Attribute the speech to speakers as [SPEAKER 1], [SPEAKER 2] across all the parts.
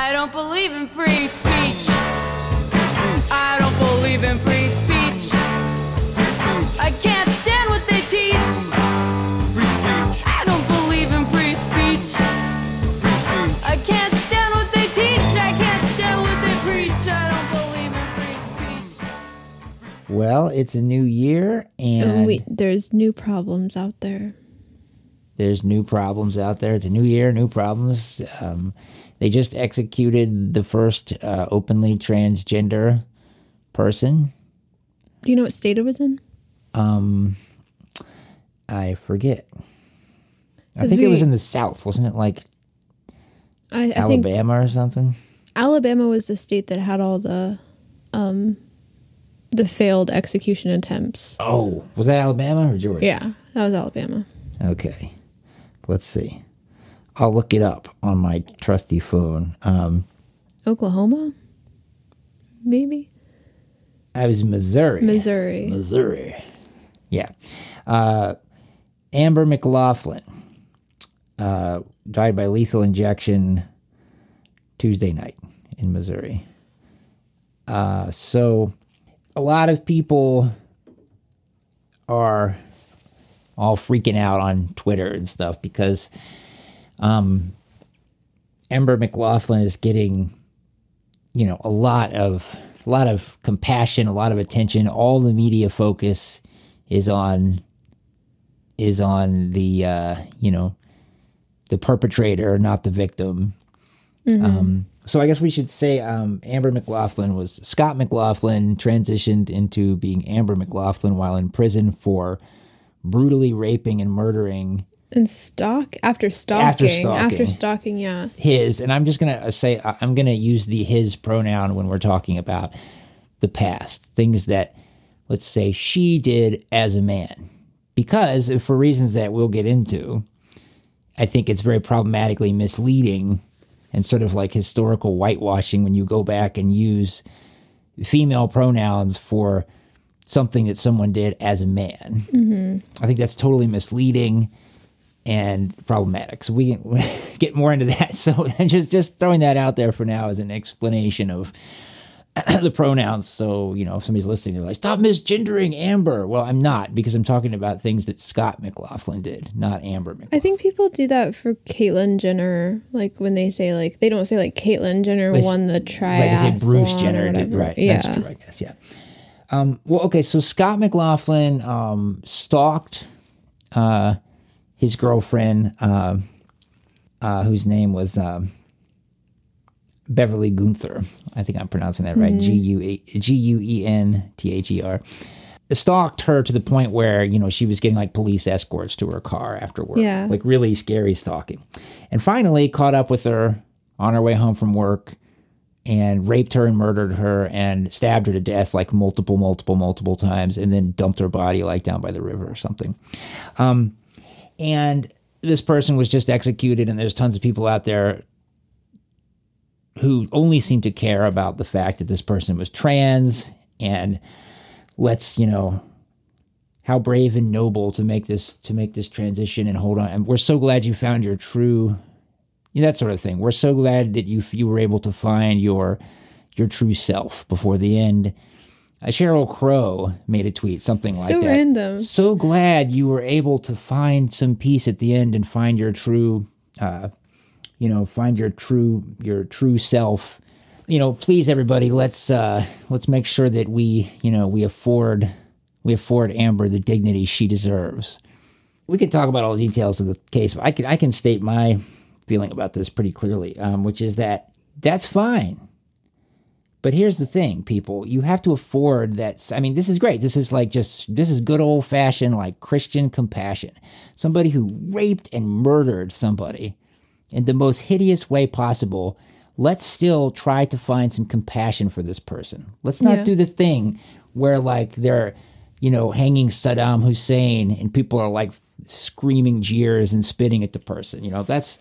[SPEAKER 1] I don't believe in free speech. I don't believe in free speech. I can't stand what they teach. I don't believe in free speech. I can't stand what they teach. I can't stand what they preach. I don't believe in free speech.
[SPEAKER 2] Well, it's a new year and
[SPEAKER 3] Oh, wait, there's new problems out there.
[SPEAKER 2] there's new problems out there. It's a new year, new problems. Um, they just executed the first uh, openly transgender person.
[SPEAKER 3] Do you know what state it was in?
[SPEAKER 2] Um, I forget. I think it was in the South, wasn't it? Like
[SPEAKER 3] I, I think
[SPEAKER 2] Alabama or something.
[SPEAKER 3] Alabama was the state that had all the, um, the failed execution attempts.
[SPEAKER 2] Oh, was that Alabama or Georgia?
[SPEAKER 3] Yeah, that was Alabama.
[SPEAKER 2] Okay. Let's see. I'll look it up on my trusty phone. Um,
[SPEAKER 3] Oklahoma, maybe
[SPEAKER 2] I was in Missouri.
[SPEAKER 3] Missouri.
[SPEAKER 2] Missouri. Yeah. Uh, Amber McLaughlin uh, died by lethal injection Tuesday night in Missouri. Uh, so a lot of people are all freaking out on Twitter and stuff because um, Amber McLaughlin is getting, you know, a lot of a lot of compassion, a lot of attention. All the media focus is on is on the uh, you know the perpetrator, not the victim. Um, so I guess we should say um, Amber McLaughlin was Scott McLaughlin transitioned into being Amber McLaughlin while in prison for brutally raping and murdering
[SPEAKER 3] And stalk after stalking
[SPEAKER 2] After stalking.
[SPEAKER 3] after stalking, yeah.
[SPEAKER 2] his and i'm just gonna say i'm gonna use the his pronoun when we're talking about the past things that let's say she did as a man because for reasons that we'll get into i think it's very problematically misleading and sort of like historical whitewashing when you go back and use female pronouns for something that someone did as a man mm-hmm. i think that's totally misleading and problematic. So we can get more into that. So just just throwing that out there for now as an explanation of the pronouns. So you know, if somebody's listening, they're like, "Stop misgendering Amber." Well, I'm not because I'm talking about things that Scott McLaughlin did, not Amber McLaughlin.
[SPEAKER 3] I think people do that for Caitlyn Jenner, like when they say like they don't say like Caitlyn Jenner
[SPEAKER 2] They
[SPEAKER 3] won the
[SPEAKER 2] Right,
[SPEAKER 3] triathlon.
[SPEAKER 2] they say Bruce Jenner did. Right,
[SPEAKER 3] Yeah.
[SPEAKER 2] that's true. I guess. Yeah. Um, well, okay. So Scott McLaughlin um, stalked uh, his girlfriend, uh, uh, whose name was um, Beverly Guenther. I think I'm pronouncing that right. G U E G U E N T H E R. Stalked her to the point where you know she was getting like police escorts to her car after work,
[SPEAKER 3] Yeah.
[SPEAKER 2] like really scary stalking. And finally caught up with her on her way home from work and raped her and murdered her and stabbed her to death like multiple, multiple, multiple times, and then dumped her body like down by the river or something. Um, and this person was just executed, and there's tons of people out there who only seem to care about the fact that this person was trans and let's you know how brave and noble to make this to make this transition and hold on and we're so glad you found your true you know, that sort of thing. We're so glad that you you were able to find your your true self before the end. Sheryl Crow made a tweet, something like
[SPEAKER 3] So
[SPEAKER 2] that.
[SPEAKER 3] random.
[SPEAKER 2] So glad you were able to find some peace at the end and find your true, uh, you know, find your true your true self. You know, please everybody, let's uh, let's make sure that we you know we afford we afford Amber the dignity she deserves we could talk about all the details of the case, but I can I can state my feeling about this pretty clearly, um, which is that that's fine. But here's the thing, people: you have to afford that. I mean, this is great. This is like just this is good old fashioned like Christian compassion. Somebody who raped and murdered somebody in the most hideous way possible. Let's still try to find some compassion for this person. Let's not
[SPEAKER 3] Yeah.
[SPEAKER 2] do the thing where like they're, you know, hanging Saddam Hussein and people are like screaming jeers and spitting at the person. You know, that's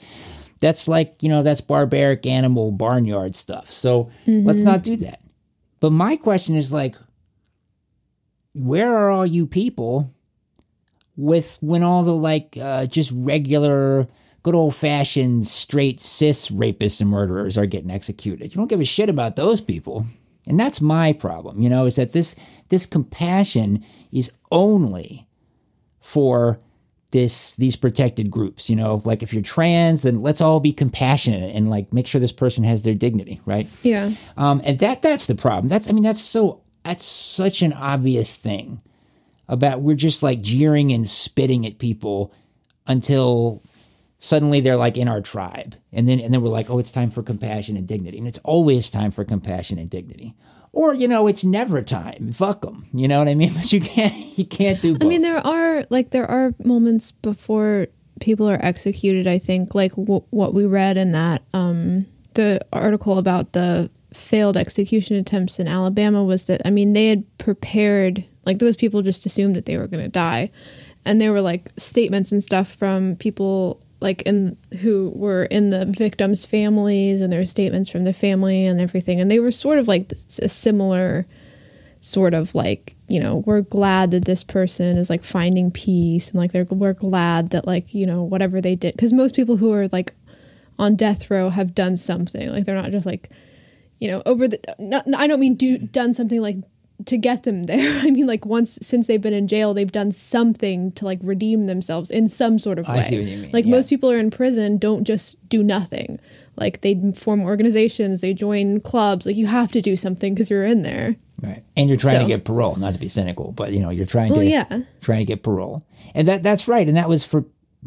[SPEAKER 2] that's like, you know, that's barbaric animal barnyard stuff. So let's not do that. But my question is like, where are all you people with when all the like uh, just regular good old fashioned straight cis rapists and murderers are getting executed. You don't give a shit about those people. And that's my problem, you know, is that this this compassion is only for this these protected groups, you know, like if you're trans, then let's all be compassionate and like make sure this person has their dignity, right?
[SPEAKER 3] Yeah.
[SPEAKER 2] Um, and that that's the problem. That's I mean that's so that's such an obvious thing about we're just like jeering and spitting at people until suddenly they're like in our tribe and then and then we're like oh it's time for compassion and dignity and it's always time for compassion and dignity or you know it's never time fuck them you know what i mean but you can't you can't do both.
[SPEAKER 3] I mean, there are like there are moments before people are executed. I think like w- what we read in that um, the article about the failed execution attempts in Alabama was that I mean they had prepared like those people just assumed that they were going to die, and there were like statements and stuff from people like in who were in the victims' families, and were statements from the family and everything, and they were sort of like a similar sort of like you know we're glad that this person is like finding peace and like they're we're glad that like you know whatever they did. Because most people who are like on death row have done something. Like they're not just like you know over the not, i don't mean do done something like to get them there i mean like once since they've been in jail they've done something to like redeem themselves in some sort of way
[SPEAKER 2] I see what you mean,
[SPEAKER 3] like
[SPEAKER 2] yeah.
[SPEAKER 3] most people are in prison don't just do nothing like they form organizations they join clubs like you have to do something because you're in there
[SPEAKER 2] Right. And you're trying to get parole, not to be cynical, but you know, you're trying
[SPEAKER 3] Well,
[SPEAKER 2] to
[SPEAKER 3] yeah.
[SPEAKER 2] trying to get parole. And that that's right. And that was for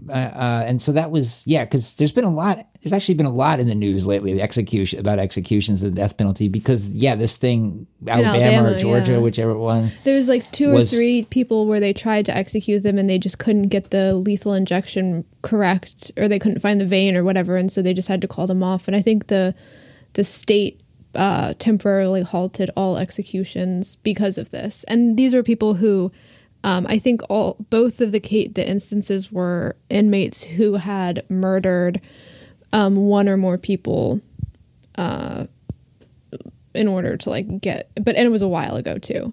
[SPEAKER 2] uh, uh, and so that was yeah, because there's been a lot. There's actually been a lot in the news lately of execution about executions and the death penalty because yeah, this thing Alabama, or Georgia,
[SPEAKER 3] yeah.
[SPEAKER 2] whichever one.
[SPEAKER 3] There was like two
[SPEAKER 2] was-
[SPEAKER 3] or three people where they tried to execute them and they just couldn't get the lethal injection correct or they couldn't find the vein or whatever and so they just had to call them off and I think the the state uh, temporarily halted all executions because of this and these were people who um, I think all both of the the instances were inmates who had murdered um, one or more people in order to like get but and it was a while ago too.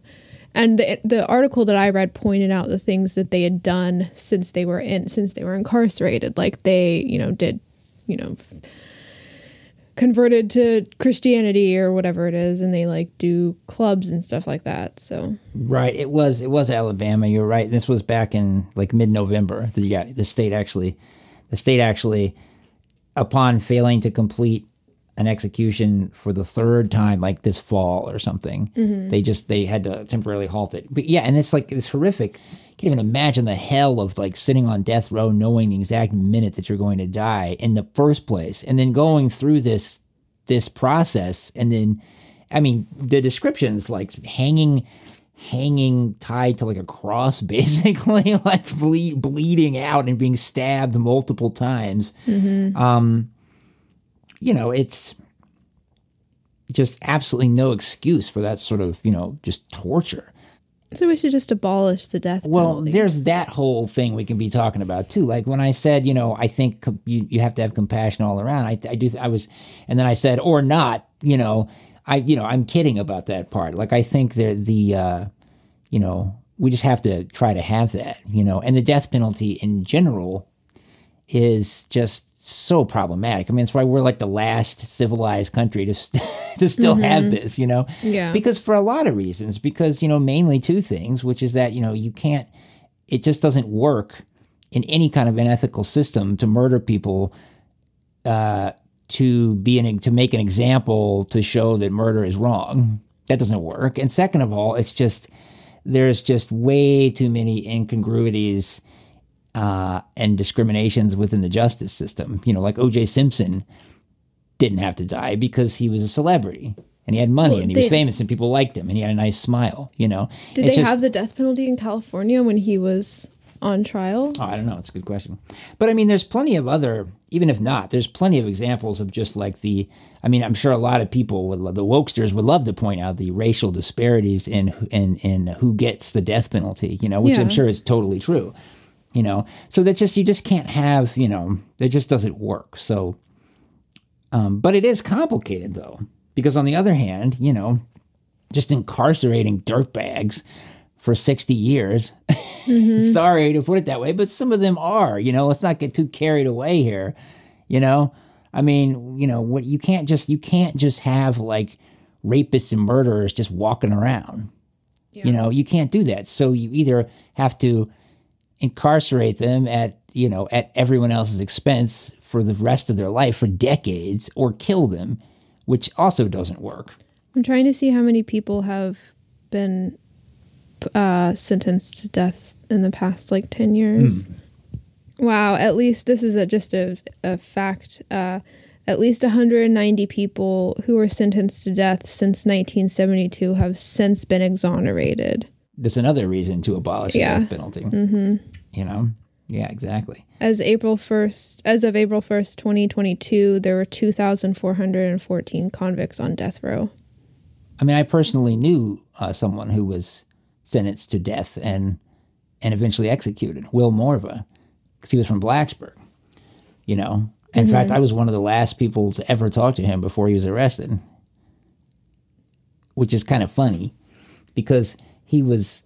[SPEAKER 3] And the the article that i read pointed out the things that they had done since they were in since they were incarcerated. Like they you know did you know converted to christianity or whatever it is and they like do clubs and stuff like that so
[SPEAKER 2] Right. It was it was Alabama. You're right. This was back in like mid November. The yeah, the state actually the state actually upon failing to complete an execution for the third time like this fall or something, they just they had to temporarily halt it. But yeah, and it's like it's horrific. You can't even imagine the hell of like sitting on death row knowing the exact minute that you're going to die in the first place. And then going through this this process and then I mean the descriptions like hanging hanging tied to like a cross basically like ble- bleeding out and being stabbed multiple times. Um you know it's just absolutely no excuse for that sort of you know just torture
[SPEAKER 3] so we should just abolish the death
[SPEAKER 2] well,
[SPEAKER 3] penalty.
[SPEAKER 2] Well, there's that whole thing we can be talking about too. Like when I said, you know, I think com- you, you have to have compassion all around. I, I do. I was, and then I said, or not. You know, I, you know, I'm kidding about that part. Like I think the the, uh, you know, we just have to try to have that. You know, and the death penalty in general is just so problematic. I mean, that's why we're like the last civilized country to to still have this, you know.
[SPEAKER 3] Yeah.
[SPEAKER 2] Because for a lot of reasons, because you know, mainly two things, which is that you know you can't, it just doesn't work in any kind of an ethical system to murder people. Uh, to be an to make an example to show that murder is wrong. That doesn't work. And second of all, it's just there's just way too many incongruities uh, and discriminations within the justice system. You know, like O.J. Simpson didn't have to die because he was a celebrity and he had money
[SPEAKER 3] Well,
[SPEAKER 2] and he was famous and people liked him and he had a nice smile. You know,
[SPEAKER 3] did
[SPEAKER 2] It's
[SPEAKER 3] they
[SPEAKER 2] just-
[SPEAKER 3] have the death penalty in california when he was on trial
[SPEAKER 2] Oh, I don't know. It's a good question. But I mean, there's plenty of other, even if not, there's plenty of examples of just like the, I mean, I'm sure a lot of people, would, the wokesters would love to point out the racial disparities in, in, in who gets the death penalty, you know, which I'm sure is totally true, you know. So that's just, you just can't have, you know, it just doesn't work. So, um, but it is complicated though, because on the other hand, you know, just incarcerating dirtbags for 60 years. Sorry to put it that way, but some of them are, you know, let's not get too carried away here, you know? I mean, you know, what you can't just you can't just have like rapists and murderers just walking around. You know, you can't do that. So you either have to incarcerate them at, you know, at everyone else's expense for the rest of their life for decades or kill them, which also doesn't work.
[SPEAKER 3] I'm trying to see how many people have been uh, sentenced to death in the past like 10 years. Wow, at least this is a, just a, a fact. Uh, at least 190 people who were sentenced to death since 1972 have since been exonerated.
[SPEAKER 2] That's another reason to abolish the death penalty. Mm-hmm. You know? Yeah, exactly.
[SPEAKER 3] As April 1st, as of April 1st, 2022, there were 2,414 convicts on death row.
[SPEAKER 2] I mean, I personally knew uh, someone who was sentenced to death and and eventually executed, Will Morva, because he was from Blacksburg. You know, in fact, I was one of the last people to ever talk to him before he was arrested, which is kind of funny because he was,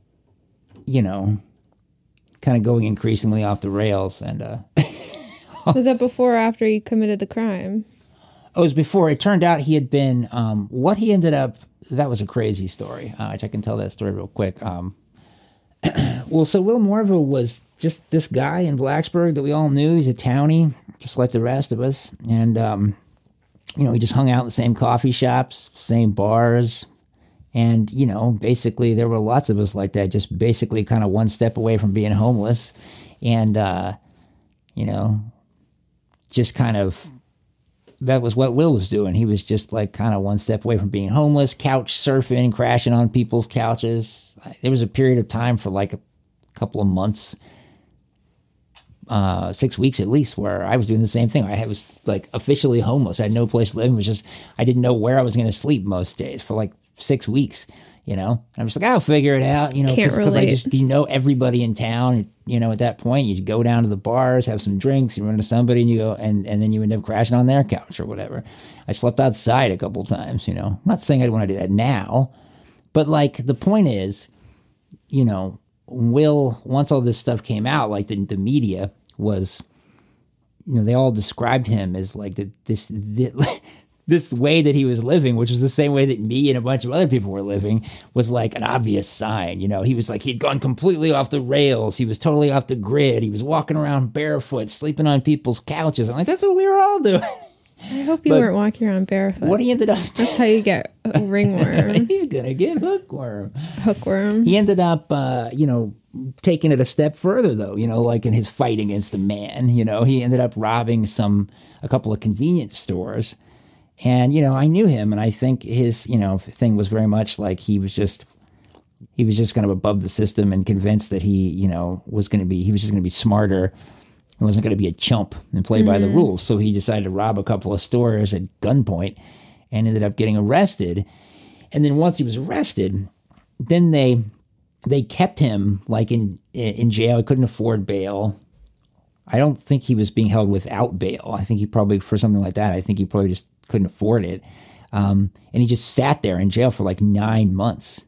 [SPEAKER 2] you know, kind of going increasingly off the rails and. uh
[SPEAKER 3] Was that before or after he committed the crime?
[SPEAKER 2] Oh, it was before. It turned out he had been um, what he ended up. That was a crazy story. Uh, which I can tell that story real quick. Um, well, so Will Morva was just this guy in Blacksburg that we all knew. He's a townie, just like the rest of us, and um, you know, he just hung out in the same coffee shops, same bars, and you know, basically there were lots of us like that. Just basically, kind of one step away from being homeless, and uh, you know, just kind of that was what Will was doing. He was just like kind of one step away from being homeless, couch surfing, crashing on people's couches. There was a period of time for like a couple of months, uh, six weeks at least, where I was doing the same thing. I was like officially homeless. I had no place to live. It was just I didn't know where I was going to sleep most days for like six weeks. You know, and I'm just like, I'll figure it out. You know, because I just you know everybody in town. You know, at that point, you go down to the bars, have some drinks, you run into somebody, and you go, and and then you end up crashing on their couch or whatever. I slept outside a couple times. You know, I'm not saying I'd want to do that now, but like the point is, you know, Will once all this stuff came out, like the the media was, you know, they all described him as like the, this. this this way that he was living, which was the same way that me and a bunch of other people were living, was like an obvious sign. You know, he was like, he'd gone completely off the rails. He was totally off the grid. He was walking around barefoot, sleeping on people's couches. I'm like, that's what we were all doing.
[SPEAKER 3] I hope you
[SPEAKER 2] But-
[SPEAKER 3] weren't walking around barefoot.
[SPEAKER 2] what he ended up
[SPEAKER 3] That's how you get ringworm,
[SPEAKER 2] he's gonna get hookworm.
[SPEAKER 3] hookworm.
[SPEAKER 2] He ended up, uh, you know, taking it a step further, though. You know, like in his fight against the man. You know, he ended up robbing some a couple of convenience stores, and you know, I knew him, and I think his you know thing was very much like he was just he was just kind of above the system and convinced that he you know was going to be he was just going to be smarter. and wasn't going to be a chump and play by the mm-hmm. rules. So he decided to rob a couple of stores at gunpoint and ended up getting arrested. And then once he was arrested, then they they kept him like in in jail. He couldn't afford bail. I don't think he was being held without bail. I think he probably for something like that. I think he probably just couldn't afford it, um, and he just sat there in jail for like nine months.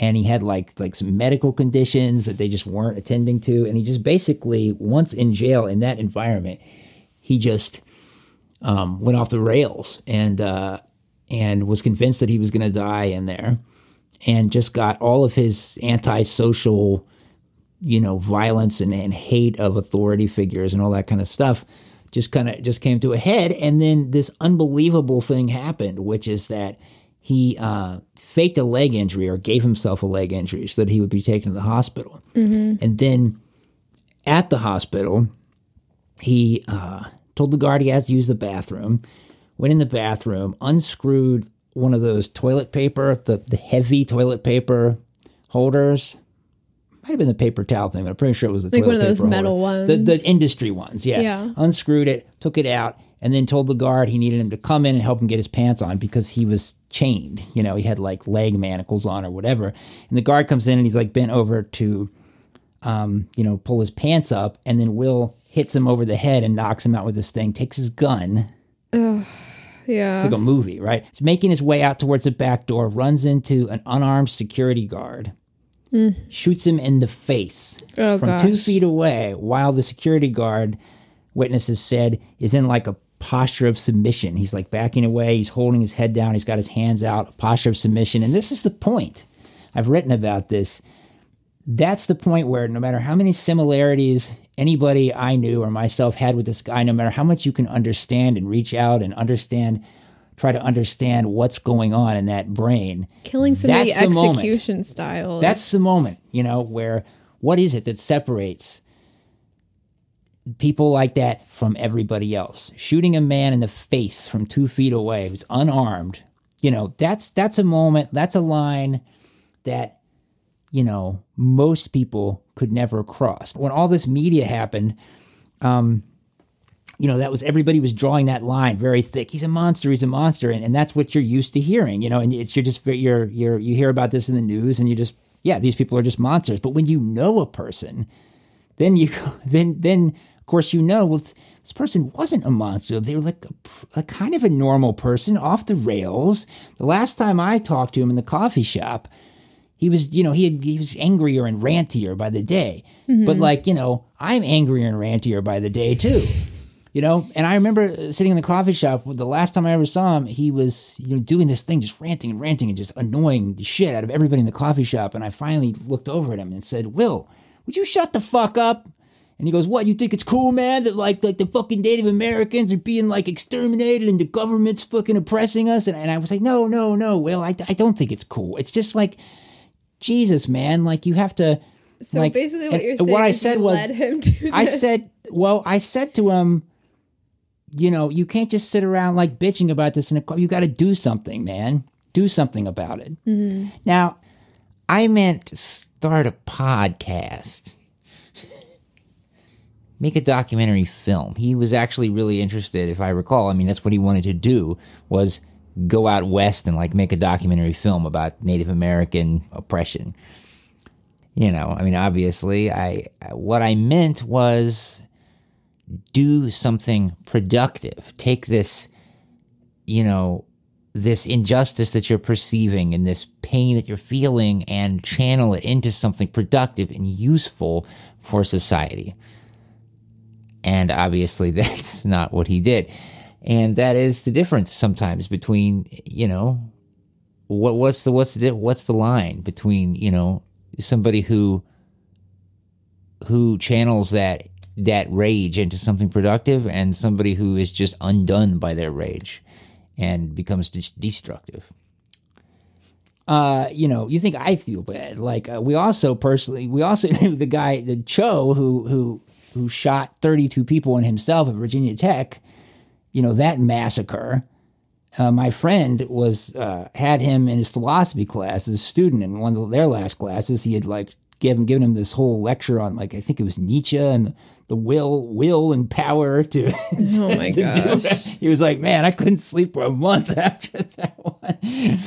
[SPEAKER 2] And he had like like some medical conditions that they just weren't attending to, and he just basically once in jail in that environment, he just um, went off the rails and uh, and was convinced that he was going to die in there, and just got all of his antisocial, you know, violence and, and hate of authority figures and all that kind of stuff just kind of just came to a head. And then this unbelievable thing happened, which is that he uh, faked a leg injury or gave himself a leg injury so that he would be taken to the hospital. And then at the hospital, he uh, told the guard he had to use the bathroom, went in the bathroom, unscrewed one of those toilet paper, the, the heavy toilet paper holders. Might have been the paper towel thing, but I'm pretty sure it was the
[SPEAKER 3] Like one of those metal
[SPEAKER 2] holder. The, the industry ones, yeah.
[SPEAKER 3] Yeah.
[SPEAKER 2] Unscrewed it, took it out, and then told the guard he needed him to come in and help him get his pants on because he was chained. You know, he had like leg manacles on or whatever. And the guard comes in and he's like bent over to um, you know, pull his pants up, and then Will hits him over the head and knocks him out with this thing, takes his gun.
[SPEAKER 3] Yeah.
[SPEAKER 2] It's like a movie, right? He's making his way out towards the back door, runs into an unarmed security guard, Mm. shoots him in the face
[SPEAKER 3] Oh,
[SPEAKER 2] from two feet away, while the security guard witnesses said is in like a posture of submission. He's like backing away. He's holding his head down. He's got his hands out, a posture of submission. And this is the point. I've written about this. That's the point where no matter how many similarities anybody I knew or myself had with this guy, no matter how much you can understand and reach out and understand, try to understand what's going on in that brain.
[SPEAKER 3] Killing somebody
[SPEAKER 2] that's the moment.
[SPEAKER 3] execution style.
[SPEAKER 2] That's the moment, you know, where what is it that separates people like that from everybody else? Shooting a man in the face from two feet away who's unarmed, you know, that's that's a moment, that's a line that you know most people could never cross. When all this media happened, um, you know, that was everybody was drawing that line very thick. He's a monster. He's a monster, and, and that's what you're used to hearing. You know, and it's you're just you're you're you hear about this in the news, and you just yeah, these people are just monsters. But when you know a person, then you then then of course you know well this person wasn't a monster. They were like a, a kind of a normal person off the rails. The last time I talked to him in the coffee shop, he was you know he had, he was angrier and rantier by the day. But mm-hmm. like you know I'm angrier and rantier by the day too. You know, and I remember sitting in the coffee shop. The last time I ever saw him, he was you know doing this thing, just ranting and ranting and just annoying the shit out of everybody in the coffee shop. And I finally looked over at him and said, "Will, would you shut the fuck up?" And he goes, "What? You think it's cool, man? That like like the fucking Native Americans are being like exterminated and the government's fucking oppressing us?" And, and I was like, "No, no, no, Will. I, I don't think it's cool. It's just like Jesus, man. Like you have to."
[SPEAKER 3] so
[SPEAKER 2] like,
[SPEAKER 3] basically, what you're saying
[SPEAKER 2] what I
[SPEAKER 3] is
[SPEAKER 2] said was-
[SPEAKER 3] led him to
[SPEAKER 2] I said, well, I said to him, you know, you can't just sit around like bitching about this in a club. You got to do something, man. Do something about it. Mm-hmm. Now, I meant start a podcast, make a documentary film. He was actually really interested, if I recall. I mean, that's what he wanted to do was go out west and like make a documentary film about Native American oppression you know i mean obviously i what i meant was do something productive. Take this you know this injustice that you're perceiving and this pain that you're feeling and channel it into something productive and useful for society. And obviously that's not what he did. And that is the difference sometimes between you know what what's the what's the what's the line between you know somebody who who channels that that rage into something productive and somebody who is just undone by their rage and becomes de- destructive uh, you know, you think I feel bad. Like uh, we also personally, we also the guy, the Cho, who who who shot thirty two people and himself at Virginia Tech. You know that massacre. Uh, my friend was uh, had him in his philosophy class as a student in one of their last classes. He had like given given him this whole lecture on like I think it was Nietzsche and the will will and power to.
[SPEAKER 3] Oh my
[SPEAKER 2] to do
[SPEAKER 3] gosh.
[SPEAKER 2] He was like, man, I couldn't sleep for a month after that one.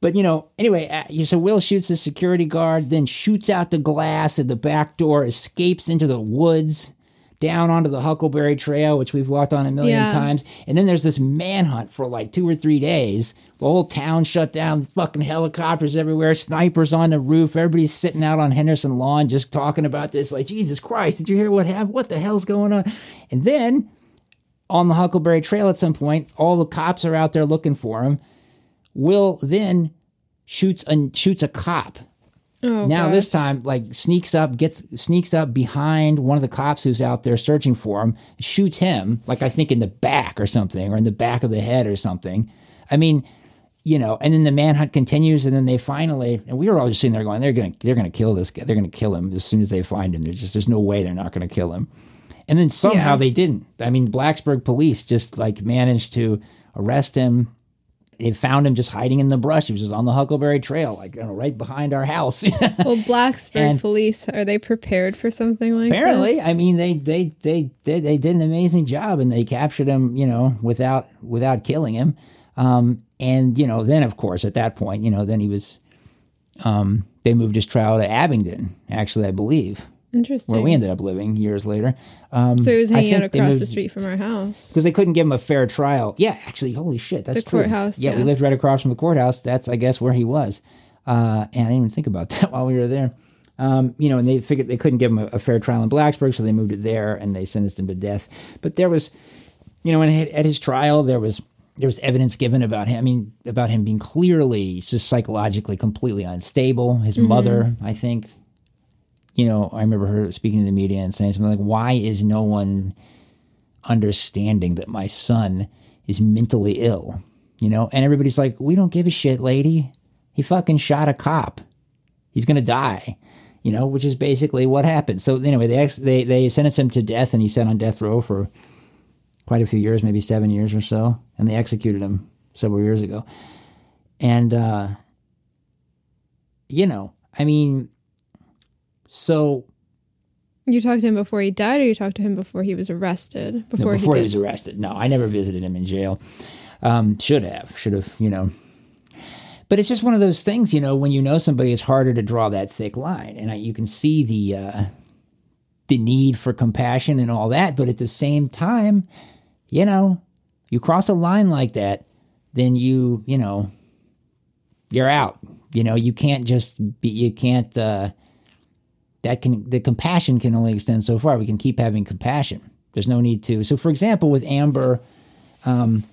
[SPEAKER 2] But you know, anyway, uh, so Will shoots the security guard, then shoots out the glass at the back door, escapes into the woods, down onto the Huckleberry Trail, which we've walked on a million
[SPEAKER 3] Yeah.
[SPEAKER 2] times. And then there's this manhunt for like two or three days. The whole town shut down, fucking helicopters everywhere, snipers on the roof. Everybody's sitting out on Henderson Lawn just talking about this. Like, Jesus Christ, did you hear what happened? What the hell's going on? And then on the Huckleberry Trail at some point, all the cops are out there looking for him. Will then shoots a, shoots a cop.
[SPEAKER 3] Oh,
[SPEAKER 2] now
[SPEAKER 3] gosh.
[SPEAKER 2] this time, like sneaks up, gets sneaks up behind one of the cops who's out there searching for him, shoots him, like I think in the back or something, or in the back of the head or something. I mean, you know, and then the manhunt continues, and then they finally, and we were all just sitting there going, they're gonna they're gonna kill this guy, they're gonna kill him as soon as they find him. There's just there's no way they're not gonna kill him. And then somehow
[SPEAKER 3] Yeah.
[SPEAKER 2] they didn't. I mean, Blacksburg police just like managed to arrest him. They found him just hiding in the brush. He was just on the Huckleberry Trail, like you know, right behind our house.
[SPEAKER 3] Well, Blacksburg
[SPEAKER 2] And-
[SPEAKER 3] police are they prepared for something like
[SPEAKER 2] Apparently,
[SPEAKER 3] this?
[SPEAKER 2] I mean, they they they did they did an amazing job, and they captured him, you know, without without killing him. Um, and you know, then of course, at that point, you know, then he was. Um, they moved his trial to Abingdon, actually, I believe,
[SPEAKER 3] Interesting.
[SPEAKER 2] where we ended up living years later. Um,
[SPEAKER 3] so he was hanging out across the street from our house.
[SPEAKER 2] because they couldn't give him a fair trial. Yeah, actually, holy shit, that's
[SPEAKER 3] The
[SPEAKER 2] true.
[SPEAKER 3] courthouse,
[SPEAKER 2] Yeah, we lived right across from the courthouse. That's, I guess, where he was. Uh, and I didn't even think about that while we were there. Um, you know, and they figured they couldn't give him a, a, fair trial in Blacksburg, so they moved it there and they sentenced him to death. But there was, you know, at his trial, there was there was evidence given about him. I mean, about him being clearly just psychologically completely unstable. His mm-hmm. mother, I think, you know, I remember her speaking to the media and saying something like, "Why is no one understanding that my son is mentally ill?" You know, and everybody's like, "We don't give a shit, lady. He fucking shot a cop. He's gonna die." You know, which is basically what happened. So anyway, they they they sentenced him to death, and he sat on death row for quite a few years, maybe seven years or so, and they executed him several years ago. And uh, you know, I mean, so
[SPEAKER 3] you talked to him before he died, or you talked to him before he was arrested?
[SPEAKER 2] Before, no, before he, he, was arrested. No, I never visited him in jail. Um, should have, should have, you know. But it's just one of those things, you know. When you know somebody, it's harder to draw that thick line, and I, you can see the uh, the need for compassion and all that. But at the same time, you know, you cross a line like that, then you, you know, you're out. You know, you can't just be, you can't. Uh, that can the compassion can only extend so far. We can keep having compassion. There's no need to. So, for example, with Amber um,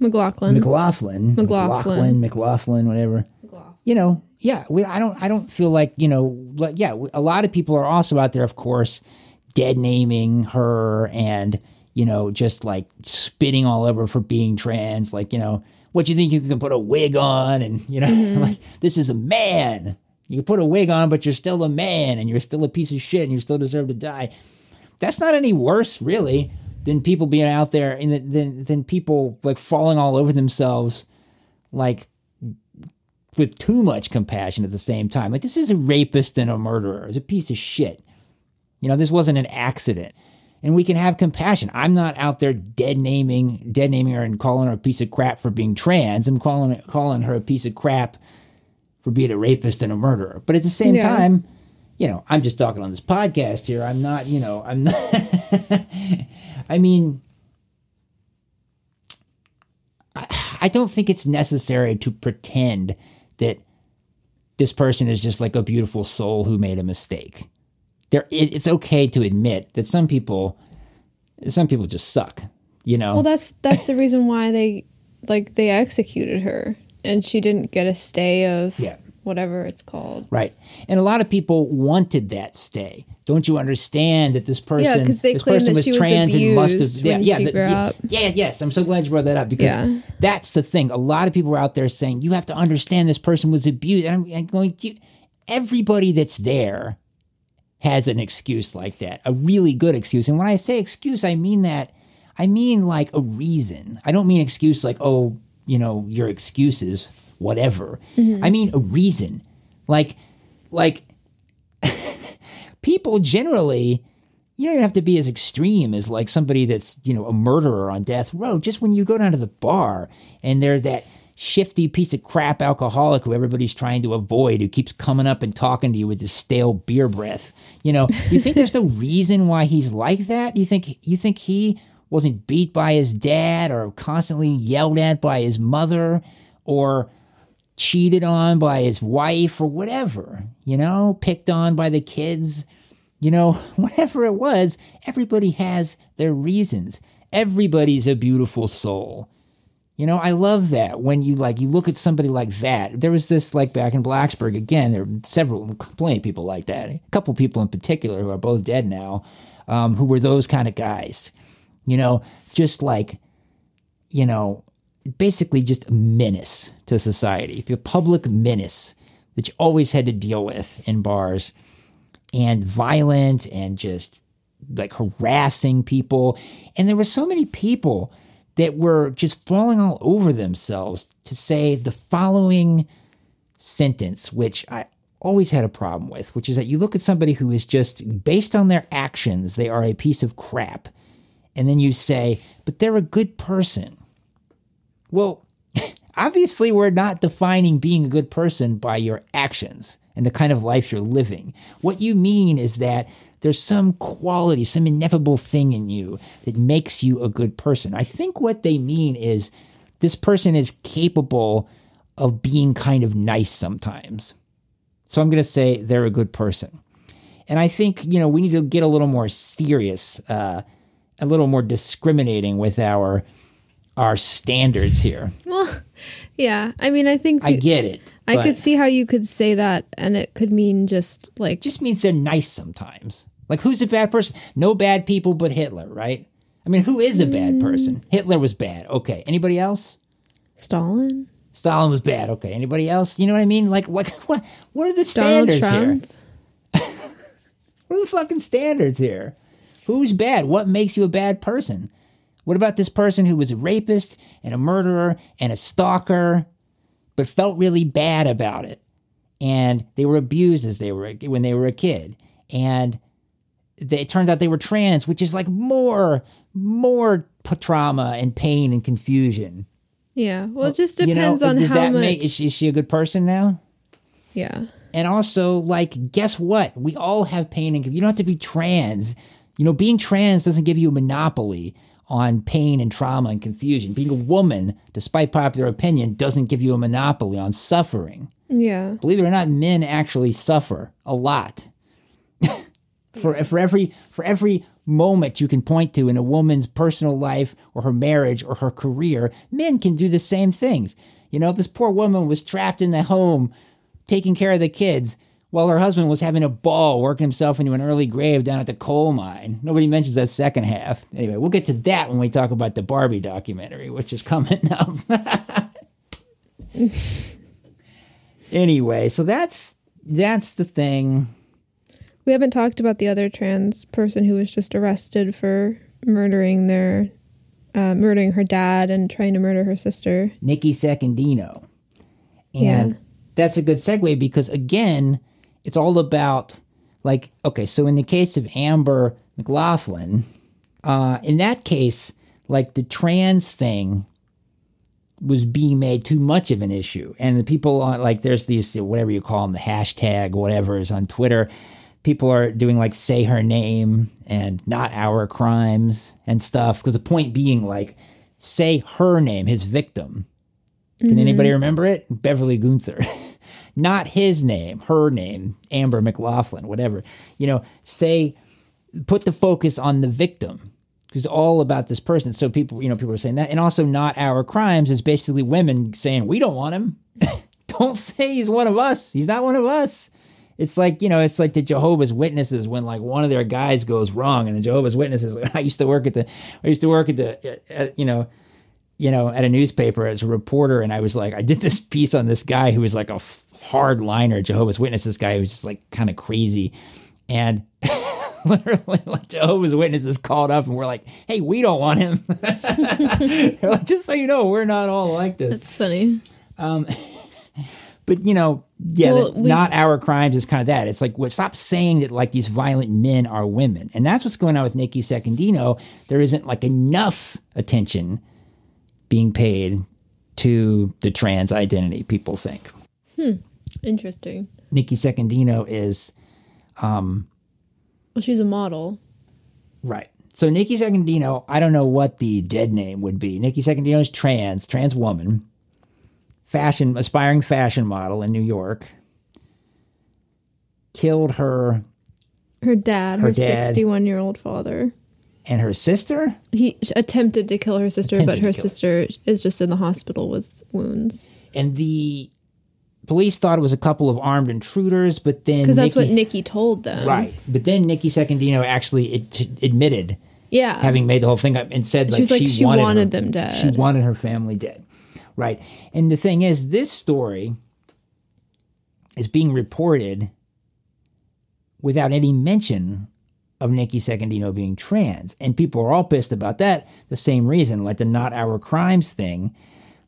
[SPEAKER 3] McLaughlin,
[SPEAKER 2] McLaughlin, McLaughlin, McLaughlin, whatever. McLaughlin. You know, yeah. We, I don't. I don't feel like you know. Like, yeah, a lot of people are also out there, of course, dead naming her and you know just like spitting all over for being trans. Like, you know, what you think you can put a wig on and you know, mm-hmm. like this is a man you put a wig on, but you're still a man and you're still a piece of shit and you still deserve to die. That's not any worse, really, than people being out there and than than people like falling all over themselves, like with too much compassion at the same time. Like this is a rapist and a murderer. It's a piece of shit. You know, this wasn't an accident. And we can have compassion. I'm not out there dead naming, dead naming her and calling her a piece of crap for being trans. I'm calling calling her a piece of crap for being a rapist and a murderer. But at the same yeah. time, you know, I'm just talking on this podcast here. I'm not, you know, I'm not. I mean, I, I don't think it's necessary to pretend that this person is just like a beautiful soul who made a mistake. There, it, it's okay to admit that some people, some people just suck. You know.
[SPEAKER 3] Well, that's that's the reason why they like they executed her and she didn't get a stay of
[SPEAKER 2] yeah.
[SPEAKER 3] whatever it's called.
[SPEAKER 2] Right. And a lot of people wanted that stay. Don't you understand that this person,
[SPEAKER 3] yeah, because they
[SPEAKER 2] this
[SPEAKER 3] claimed that she was trans and must have, yeah, yeah, she grew
[SPEAKER 2] yeah,
[SPEAKER 3] up.
[SPEAKER 2] yeah, yes. I'm so glad you brought that up because yeah. that's the thing. A lot of people are out there saying you have to understand this person was abused, and I'm, I'm going to. Everybody that's there has an excuse like that, a really good excuse. And when I say excuse, I mean that. I mean like a reason. I don't mean excuse like, oh, you know, your excuses, whatever. Mm-hmm. I mean, a reason. Like, like people generally, you don't have to be as extreme as like somebody that's, you know, a murderer on death row. Just when you go down to the bar and they're that shifty piece of crap alcoholic who everybody's trying to avoid, who keeps coming up and talking to you with this stale beer breath. You know, you think there's no reason why he's like that? You think you think he wasn't beat by his dad or constantly yelled at by his mother or cheated on by his wife or whatever, you know, picked on by the kids, you know, whatever it was, everybody has their reasons. Everybody's a beautiful soul. You know, I love that when you like you look at somebody like that. There was this like back in Blacksburg again. There are several, plenty of people like that. A couple people in particular who are both dead now, um, who were those kind of guys you know, just like, you know, basically just a menace to society, a public menace that you always had to deal with in bars and violent and just like harassing people. And there were so many people that were just falling all over themselves to say the following sentence, which I always had a problem with, which is that you look at somebody who is just based on their actions, they are a piece of crap and then you say, but they're a good person. Well, obviously, we're not defining being a good person by your actions and the kind of life you're living. What you mean is that there's some quality, some ineffable thing in you that makes you a good person. I think what they mean is this person is capable of being kind of nice sometimes. So I'm going to say they're a good person. And I think, you know, we need to get a little more serious, uh, a little more discriminating with our our standards here.
[SPEAKER 3] Well, yeah. I mean, I think
[SPEAKER 2] I get it.
[SPEAKER 3] I could see how you could say that, and it could mean just like
[SPEAKER 2] it just means they're nice sometimes. Like who's a bad person? No bad people but Hitler, right? I mean, who is a bad
[SPEAKER 3] Mm.
[SPEAKER 2] person? Hitler was bad. Okay. Anybody else?
[SPEAKER 3] Stalin,
[SPEAKER 2] Stalin was bad. Okay. Anybody else? You know what I mean? Like what what what are the standards here? What are the fucking standards here? Who's bad? What makes you a bad person? What about this person who was a rapist and a murderer and a stalker, but felt really bad about it? And they were abused as they were when they were a kid, and it turns out they were trans, which is like more more trauma and pain and confusion.
[SPEAKER 3] Yeah. Well, it uh, just
[SPEAKER 2] You know,
[SPEAKER 3] depends on how
[SPEAKER 2] that
[SPEAKER 3] much.
[SPEAKER 2] make is she, is she a good person now?
[SPEAKER 3] yeah.
[SPEAKER 2] And also, like, guess what? We all have pain and you don't have to be trans. You know, being trans doesn't give you a monopoly on pain and trauma and confusion. Being a woman, despite popular opinion, doesn't give you a monopoly on suffering.
[SPEAKER 3] Yeah.
[SPEAKER 2] Believe it or not, men actually suffer a lot. for for every for every moment you can point to in a woman's personal life or her marriage or her career, men can do the same things. You know, this poor woman was trapped in the home taking care of the kids while her husband was having a ball working himself into an early grave down at the coal mine. Nobody mentions that second half. Anyway, we'll get to that when we talk about the Barbie documentary, which is coming up. anyway, so that's that's the thing.
[SPEAKER 3] We haven't talked about the other trans person who was just arrested for murdering their, uh, murdering her dad and trying to murder her sister.
[SPEAKER 2] Nikki Secondino. And
[SPEAKER 3] Yeah.
[SPEAKER 2] that's a good segue because again, it's all about like okay, so in the case of Amber McLaughlin, uh, in that case, like the trans thing was being made too much of an issue, and the people on like there's these whatever you call them, the hashtag whatever is on Twitter. People are doing like say her name and not our crimes and stuff because the point being like say her name, his victim. Can mm-hmm. anybody remember it? Beverly Guenther. Not his name, her name, Amber McLaughlin, whatever. You know, say, put the focus on the victim. Because it's all about this person. So people, you know, people are saying that. And also, not our crimes is basically women saying, we don't want him. don't say he's one of us. He's not one of us. It's like, you know, it's like the Jehovah's Witnesses when like one of their guys goes wrong and the Jehovah's Witnesses, I used to work at the, I used to work at the, uh, at, you know, you know, at a newspaper as a reporter, and I was like, I did this piece on this guy who was like a f- hardliner Jehovah's Witnesses guy who was just like kind of crazy, and literally like Jehovah's Witnesses called up and we're like, hey, we don't want him. Like, just so you know, we're not all like this.
[SPEAKER 3] That's funny.
[SPEAKER 2] Um, but you know, yeah,
[SPEAKER 3] Well, we-
[SPEAKER 2] not our crimes is kind of that. It's like, well, stop saying that like these violent men are women, and that's what's going on with Nikki Secondino. There isn't like enough attention being paid to the trans identity. People think Hmm.
[SPEAKER 3] Interesting.
[SPEAKER 2] Nikki Secondino is um,
[SPEAKER 3] Well, she's a model.
[SPEAKER 2] right. So Nikki Secondino, I don't know what the dead name would be. Nikki Secondino is trans, trans woman, fashion, aspiring fashion model in New York. Killed her
[SPEAKER 3] Her dad,
[SPEAKER 2] Her
[SPEAKER 3] her
[SPEAKER 2] dad.
[SPEAKER 3] 61 year old father.
[SPEAKER 2] and her sister.
[SPEAKER 3] He attempted to kill her sister, but her
[SPEAKER 2] kill her.
[SPEAKER 3] sister is just in the hospital with wounds.
[SPEAKER 2] and the police thought it was a couple of armed intruders, but then
[SPEAKER 3] Because that's what Nikki told them.
[SPEAKER 2] right. But then Nikki Secondino actually ad- admitted
[SPEAKER 3] Yeah.
[SPEAKER 2] having made the whole thing up and said like
[SPEAKER 3] was like,
[SPEAKER 2] she,
[SPEAKER 3] she
[SPEAKER 2] wanted,
[SPEAKER 3] wanted
[SPEAKER 2] her-
[SPEAKER 3] them dead.
[SPEAKER 2] She wanted her family dead, right? And the thing is, this story is being reported without any mention of Nikki Secondino being trans, and people are all pissed about that. The same reason, like the "not our crimes" thing,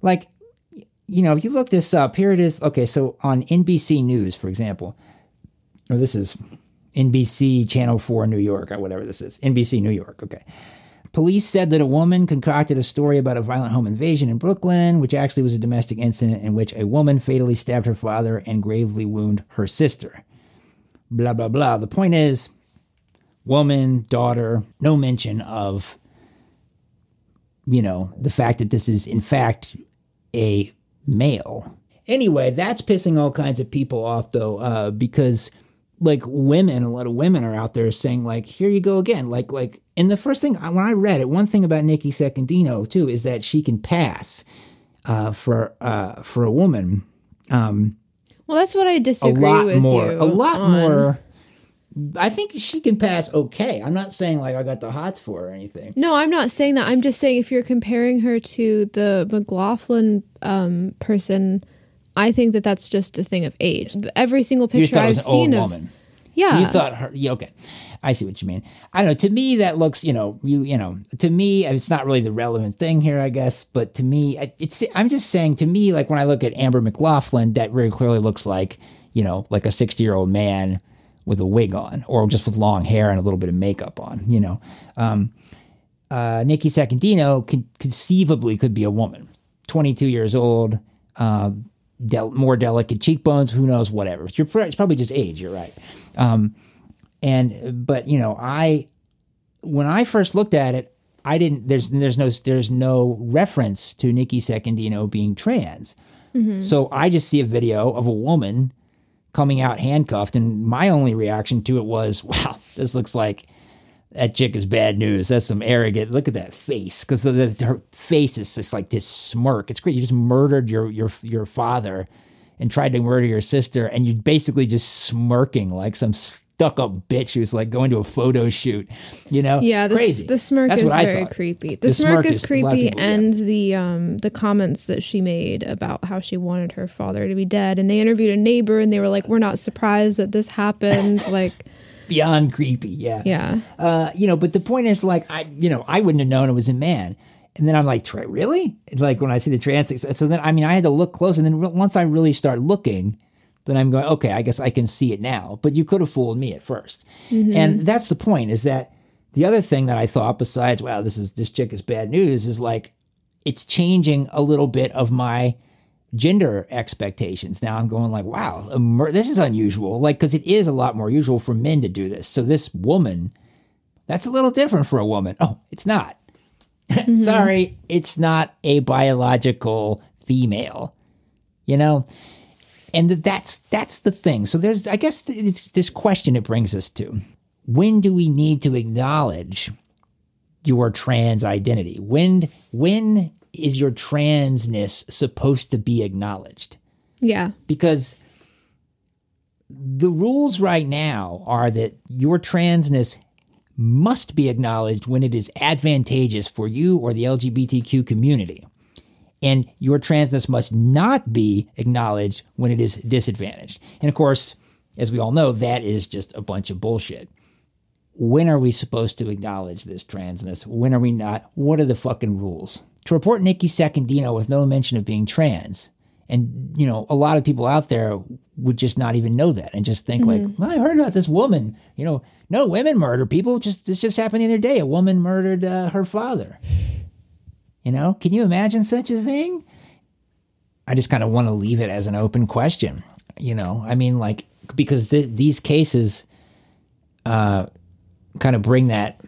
[SPEAKER 2] like you know, if you look this up, here it is. Okay, so on NBC News, for example, or this is NBC Channel 4 New York, or whatever this is, NBC New York, okay. Police said that a woman concocted a story about a violent home invasion in Brooklyn, which actually was a domestic incident in which a woman fatally stabbed her father and gravely wounded her sister. Blah, blah, blah. The point is, woman, daughter, no mention of, you know, the fact that this is in fact a male. Anyway, that's pissing all kinds of people off though, uh, because like women, a lot of women are out there saying like, "Here you go again." Like, like, and the first thing when I read it, one thing about Nikki Secondino too is that she can pass uh, for uh, for a woman
[SPEAKER 3] Well, that's what I disagree a
[SPEAKER 2] lot
[SPEAKER 3] with
[SPEAKER 2] more,
[SPEAKER 3] you.
[SPEAKER 2] a lot
[SPEAKER 3] on.
[SPEAKER 2] more. I think she can pass okay. I'm not saying like I got the hots for her or anything.
[SPEAKER 3] No, I'm not saying that. I'm just saying if you're comparing her to the McLaughlin um, person, I think that that's just a thing of age. Every single picture I've
[SPEAKER 2] was an old
[SPEAKER 3] seen of
[SPEAKER 2] woman.
[SPEAKER 3] yeah,
[SPEAKER 2] So you thought her? Yeah, okay. I see what you mean. I don't know. To me, that looks, you know, you, you know, to me, it's not really the relevant thing here, I guess. But to me, it's. I'm just saying. To me, like when I look at Amber McLaughlin, that very clearly looks like, you know, like a 60 year old man with a wig on, or just with long hair and a little bit of makeup on. You know, um, uh, Nikki Secondino con- conceivably could be a woman, 22 years old. Uh, del- more delicate cheekbones, who knows, whatever. Pr- it's probably just age. You're right. Um, and but you know i when i first looked at it i didn't there's there's no there's no reference to nikki secondino being trans so i just see a video of a woman coming out handcuffed and my only reaction to it was wow this looks like that chick is bad news that's some arrogant look at that face because her face is just like this smirk it's great you just murdered your your your father and tried to murder your sister, and you're basically just smirking like some stuck up bitch who's like going to a photo shoot. You know?
[SPEAKER 3] yeah. The,
[SPEAKER 2] crazy.
[SPEAKER 3] the smirk
[SPEAKER 2] That's
[SPEAKER 3] is
[SPEAKER 2] what I
[SPEAKER 3] very creepy. The,
[SPEAKER 2] The
[SPEAKER 3] smirk,
[SPEAKER 2] smirk
[SPEAKER 3] is
[SPEAKER 2] is- a lot of
[SPEAKER 3] creepy,
[SPEAKER 2] people, yeah.
[SPEAKER 3] and the um the comments that she made about how she wanted her father to be dead, and they interviewed a neighbor, and they were like, "We're not surprised that this happened." like,
[SPEAKER 2] Beyond creepy, yeah.
[SPEAKER 3] yeah.
[SPEAKER 2] Uh, you know, but the point is, like, I, you know, I wouldn't have known it was a man. And then I'm like, "Tra- really? Like when I see the trans, so then I mean, I had to look close, and then once I really start looking, then I'm going, okay, I guess I can see it now. But you could have fooled me at 1st and that's the point. Is that the other thing that I thought besides, wow, this is this chick is bad news, is like it's changing a little bit of my gender expectations. Now I'm going like, wow, this is unusual. Like, because it is a lot more usual for men to do this. So this woman, that's a little different for a woman. Oh, it's not. Mm-hmm. Sorry, it's not a biological female. You know, and that's that's the thing. So there's, I guess, it's this question it brings us to: When do we need to acknowledge your trans identity? When when is your transness supposed to be acknowledged?
[SPEAKER 3] Yeah.
[SPEAKER 2] Because the rules right now are that your transness must be acknowledged when it is advantageous for you or the LGBTQ community. And your transness must not be acknowledged when it is disadvantaged. And of course, as we all know, that is just a bunch of bullshit. When are we supposed to acknowledge this transness? When are we not? What are the fucking rules? To report Nikki Secondino with no mention of being trans, and you know, a lot of people out there would just not even know that and just think like, well, I heard about this woman. You know, no women murder people. Just this just happened the other day. A woman murdered uh, her father. You know, can you imagine such a thing? I just kind of want to leave it as an open question. You know, I mean, like because th- these cases uh, kind of bring that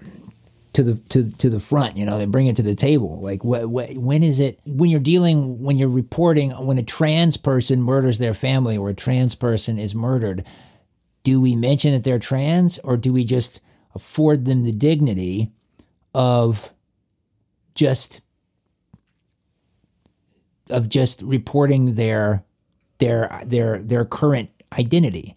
[SPEAKER 2] to the to to the front. You know, they bring it to the table. Like, wh- wh- when is it when you're dealing when you're reporting when a trans person murders their family or a trans person is murdered? Do we mention that they're trans, or do we just afford them the dignity of just of just reporting their their their their current identity.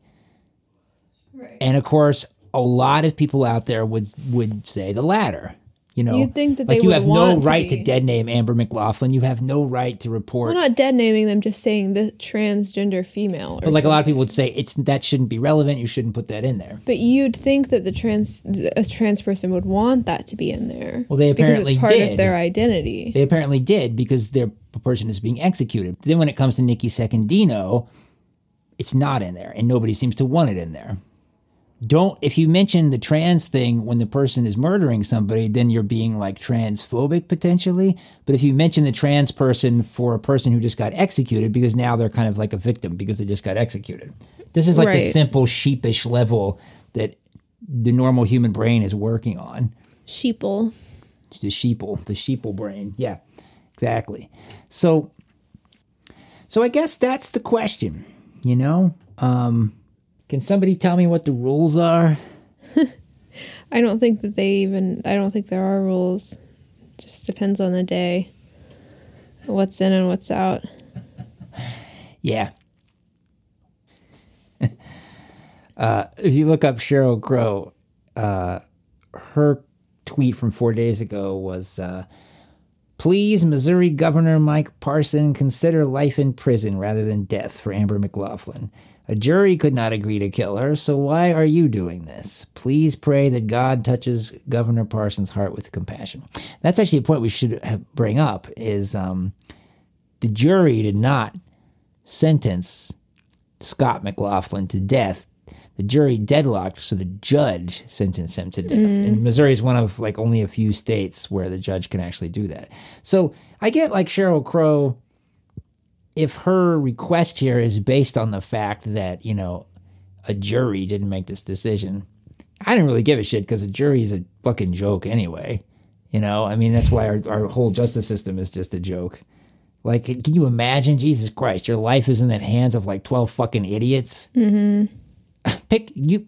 [SPEAKER 2] Right. And of course, a lot of people out there would would say the latter. You know,
[SPEAKER 3] You'd think that
[SPEAKER 2] like you have no
[SPEAKER 3] want to
[SPEAKER 2] right to, dead name Amber McLaughlin. You have no right to report.
[SPEAKER 3] Well, not dead naming them, just saying the transgender female. Or
[SPEAKER 2] but like a lot of people would say, it's that shouldn't be relevant. You shouldn't put that in there.
[SPEAKER 3] But you'd think that the trans a trans person would want that to be in there.
[SPEAKER 2] Well, they apparently
[SPEAKER 3] because it's part
[SPEAKER 2] did.
[SPEAKER 3] of their identity.
[SPEAKER 2] They apparently did because their person is being executed. Then when it comes to Nikki Secondino, it's not in there, and nobody seems to want it in there. Don't if you mention the trans thing when the person is murdering somebody, then you're being like transphobic potentially. But if you mention the trans person for a person who just got executed, because now they're kind of like a victim because they just got executed. This is like the simple sheepish level that the normal human brain is working on
[SPEAKER 3] Sheeple.
[SPEAKER 2] the sheeple, the sheeple brain. Yeah, exactly. So, So I guess that's the question, you know? Um, can somebody tell me what the rules are?
[SPEAKER 3] I don't think that they even. I don't think there are rules. Just depends on the day. What's in and what's out.
[SPEAKER 2] Yeah. uh, if you look up Sheryl Crow, uh, her tweet from four days ago was uh, Please, Missouri Governor Mike Parson, consider life in prison rather than death for Amber McLaughlin. A jury could not agree to kill her, so why are you doing this? Please pray that God touches Governor Parson's heart with compassion. That's actually a point we should have- bring up is um, the jury did not sentence Scott McLaughlin to death. The jury deadlocked, so the judge sentenced him to death. And Missouri is one of like only a few states where the judge can actually do that. So I get like Sheryl Crow, if her request here is based on the fact that, you know, a jury didn't make this decision, I didn't really give a shit because a jury is a fucking joke anyway. You know, I mean, that's why our, our whole justice system is just a joke. Like, can you imagine? Jesus Christ, your life is in the hands of like 12 fucking idiots. Mm-hmm. Pick you.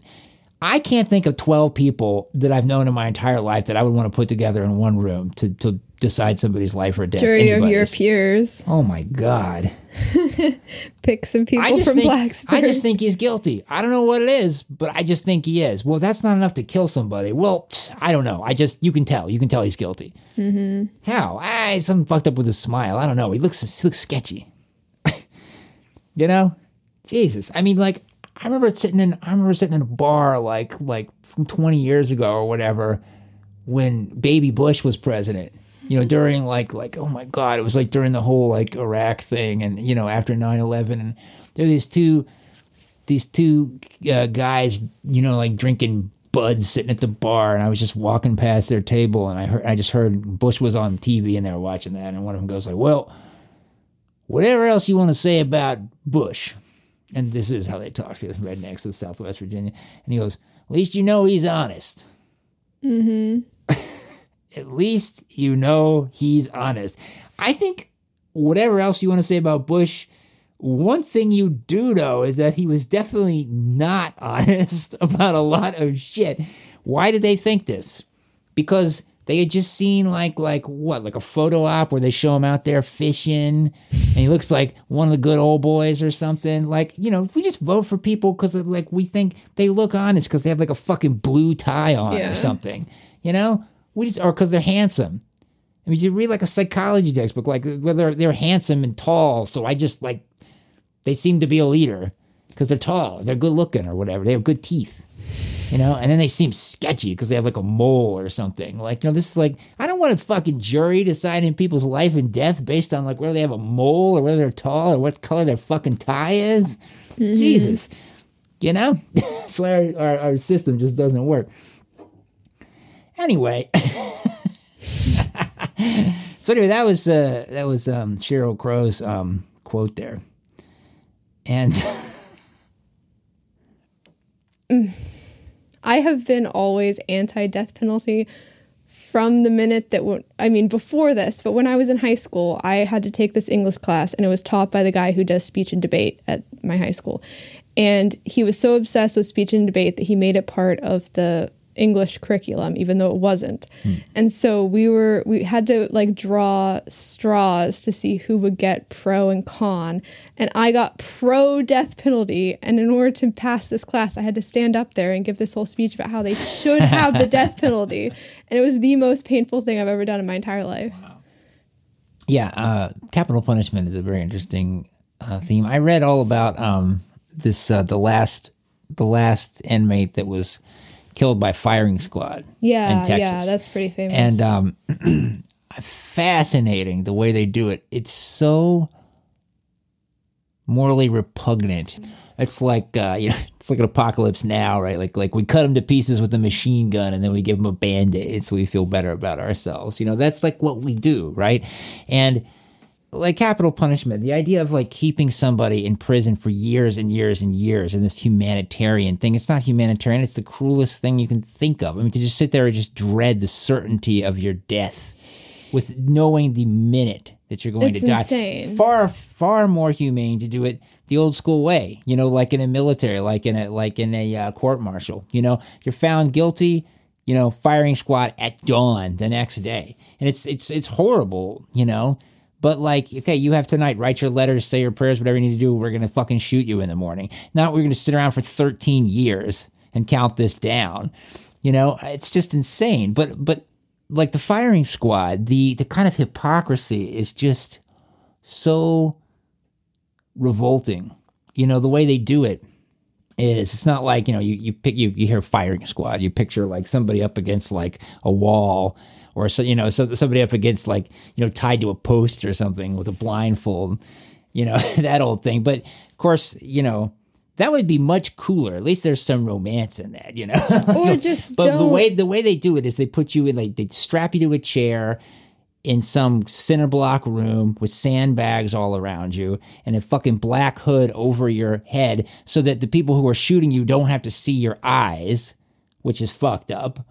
[SPEAKER 2] I can't think of 12 people that I've known in my entire life that I would want to put together in one room to, to decide somebody's life or death.
[SPEAKER 3] Jury of your peers.
[SPEAKER 2] Oh my God.
[SPEAKER 3] Pick some people
[SPEAKER 2] I just
[SPEAKER 3] from
[SPEAKER 2] think
[SPEAKER 3] Blacksburg.
[SPEAKER 2] I just think he's guilty. I don't know what it is, but I just think he is. Well, that's not enough to kill somebody. Well, I don't know. I just you can tell. You can tell he's guilty. Mm-hmm. How? Ah, he's something fucked up with his smile. I don't know. He looks he looks sketchy. you know, Jesus. I mean, like I remember sitting in I remember sitting in a bar like like from twenty years ago or whatever when Baby Bush was president. You know, during like like oh my god, it was like during the whole like Iraq thing, and you know after 9-11 and there were these two these two uh, guys, you know, like drinking buds sitting at the bar, and I was just walking past their table, and I heard I just heard Bush was on TV, and they were watching that, and one of them goes like, "Well, whatever else you want to say about Bush," and this is how they talk to rednecks of Southwest Virginia, and he goes, "At least you know he's honest." At least you know he's honest. I think whatever else you want to say about Bush, one thing you do know is that he was definitely not honest about a lot of shit. Why did they think this? Because they had just seen like like what like a photo op where they show him out there fishing and he looks like one of the good old boys or something like you know we just vote for people because like we think they look honest because they have like a fucking blue tie on
[SPEAKER 3] Yeah.
[SPEAKER 2] or something you know we just or because they're handsome I mean, you read like a psychology textbook, like whether they're handsome and tall. So I just like they seem to be a leader because they're tall, they're good looking or whatever. They have good teeth, you know. And then they seem sketchy because they have like a mole or something. Like you know, this is like I don't want a fucking jury deciding people's life and death based on like whether they have a mole or whether they're tall or what color their fucking tie is. Mm-hmm. Jesus, you know. That's why our, our, our system just doesn't work. Anyway. So anyway, that was uh, that was um, Sheryl Crow's um, quote there, and
[SPEAKER 3] I have been always anti death penalty from the minute that I mean before this, but when I was in high school, I had to take this English class and it was taught by the guy who does speech and debate at my high school. And he was so obsessed with speech and debate that he made it part of the English curriculum even though it wasn't. And so we were we had to like draw straws to see who would get pro and con. And I got pro death penalty and in order to pass this class I had to stand up there and give this whole speech about how they should have the death penalty. And it was the most painful thing I've ever done in my entire life.
[SPEAKER 2] yeah, uh, capital punishment is a very interesting uh, theme. I read all about um, this uh, the last the last inmate that was killed by firing squad.
[SPEAKER 3] Yeah,
[SPEAKER 2] in Texas.
[SPEAKER 3] yeah, that's pretty famous.
[SPEAKER 2] and um, fascinating the way they do it. It's so morally repugnant. It's like uh, you know, it's like an apocalypse now, right? Like like we cut them to pieces with a machine gun, and then we give them a band aid so we feel better about ourselves. You know, that's like what we do, right? And like capital punishment, the idea of like keeping somebody in prison for years and years and years and this humanitarian thing, it's not humanitarian, it's the cruelest thing you can think of. I mean, to just sit there and just dread the certainty of your death with knowing the minute that you're going
[SPEAKER 3] It's
[SPEAKER 2] to die.
[SPEAKER 3] insane.
[SPEAKER 2] Far, far more humane to do it the old school way. You know, like in a military, like in a like in a uh, court martial. You know, you're found guilty. You know, firing squad at dawn the next day, and it's it's it's horrible. You know. But like, okay, you have tonight. Write your letters, say your prayers, whatever you need to do. We're gonna fucking shoot you in the morning. Not we're gonna sit around for 13 years and count this down. You know, it's just insane. But but like the firing squad, the the kind of hypocrisy is just so revolting. You know, the way they do it is it's not like, you know, you, you pick you you hear firing squad, you picture like somebody up against like a wall or so you know, so, somebody up against like, you know, tied to a post or something with a blindfold, you know, that old thing. But of course, you know, that would be much cooler. At least there's some romance in that, you know.
[SPEAKER 3] Or just
[SPEAKER 2] but the
[SPEAKER 3] don't-
[SPEAKER 2] way the way they do it is they put you in like they strap you to a chair in some center block room with sandbags all around you and a fucking black hood over your head so that the people who are shooting you don't have to see your eyes, which is fucked up.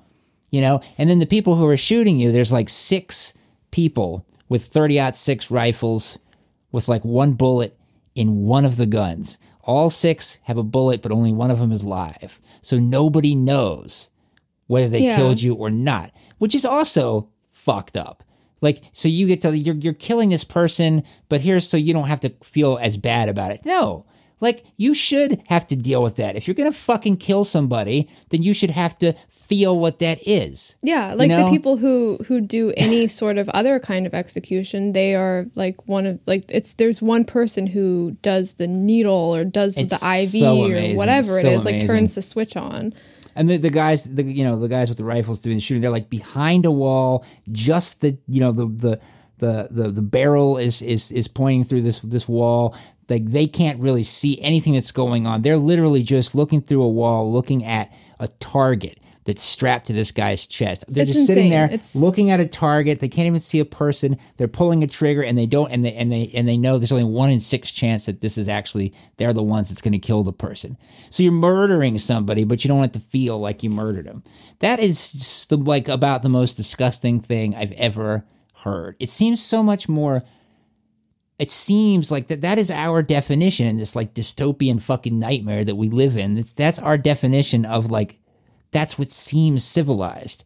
[SPEAKER 2] You know, and then the people who are shooting you, there's like six people with 30 six rifles with like one bullet in one of the guns. All six have a bullet, but only one of them is live. So nobody knows whether they
[SPEAKER 3] Yeah.
[SPEAKER 2] killed you or not, which is also fucked up. Like, so you get to, you're, you're killing this person, but here's so you don't have to feel as bad about it. No. Like, you should have to deal with that. If you're gonna fucking kill somebody, then you should have to feel what that is.
[SPEAKER 3] Yeah, like
[SPEAKER 2] know?
[SPEAKER 3] the people who who do any sort of other kind of execution, they are like one of like it's there's one person who does the needle or does
[SPEAKER 2] It's
[SPEAKER 3] the IV
[SPEAKER 2] so
[SPEAKER 3] or
[SPEAKER 2] amazing.
[SPEAKER 3] whatever
[SPEAKER 2] It's
[SPEAKER 3] it
[SPEAKER 2] so
[SPEAKER 3] is, like turns the switch on.
[SPEAKER 2] And the, the guys, the you know, the guys with the rifles doing the shooting, they're like behind a wall. Just the you know the the the the, the barrel is is is pointing through this this wall. Like they can't really see anything that's going on. They're literally just looking through a wall, looking at a target that's strapped to this guy's chest. They're
[SPEAKER 3] It's
[SPEAKER 2] just sitting there
[SPEAKER 3] It's-
[SPEAKER 2] looking at a target. They can't even see a person. They're pulling a trigger and they don't and they and they and they know there's only one in six chance that this is actually they're the ones that's going to kill the person. So you're murdering somebody, but you don't have to feel like you murdered them. That is the, like about the most disgusting thing I've ever heard. It seems so much more it seems like that that is our definition in this like dystopian fucking nightmare that we live in. That's that's our definition of like that's what seems civilized.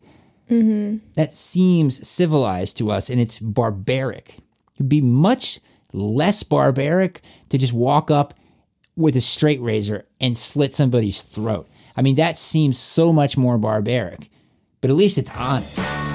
[SPEAKER 2] Mm-hmm. That seems civilized to us, and it's barbaric. It'd be much less barbaric to just walk up with a straight razor and slit somebody's throat. I mean, that seems so much more barbaric, but at least it's honest.